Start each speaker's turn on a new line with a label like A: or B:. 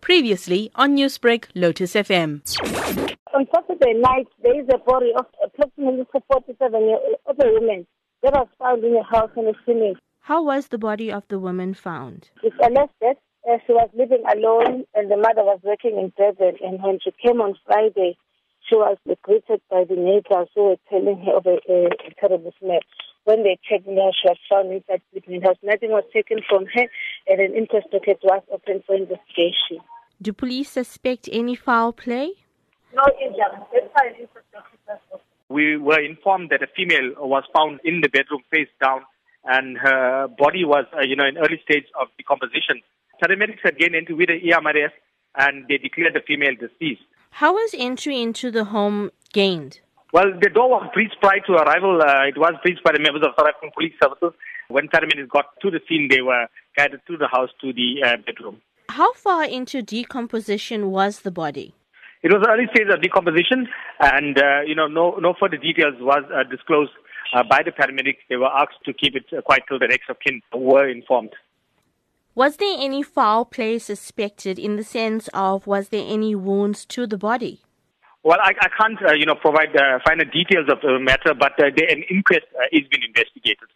A: Previously on Newsbreak, Lotus FM.
B: On Saturday night, there is a body of approximately 47 year old woman that was found in a house in a female.
A: How was the body of the woman found?
B: It's alleged uh, she was living alone and the mother was working in Durban. And when she came on Friday, she was greeted by the neighbors who were telling her of a, a, a terrible smell. When they checked her, she was found inside sleeping house. Nothing was taken from her, and an inquest docket was opened for investigation.
A: Do police suspect any foul play?
B: No injury. That's why an inquest docket was opened.
C: We were informed that a female was found in the bedroom face down and her body was, uh, you know, in early stage of decomposition. Paramedics had gained entry with the EMRS and they declared the female deceased.
A: How was entry into the home gained?
C: Well, the door was breached prior to arrival. Uh, it was breached by the members of South African Police Services. When paramedics got to the scene, they were guided through the house to the uh, bedroom.
A: How far into decomposition was the body?
C: It was early stage of decomposition, and uh, you know, no no further details was uh, disclosed uh, by the paramedics. They were asked to keep it uh, quiet till the next of kin were informed.
A: Was there any foul play suspected in the sense of was there any wounds to the body?
C: Well, I, I can't, uh, you know, provide uh, finer details of the matter, but uh, the, an inquest uh, is being investigated.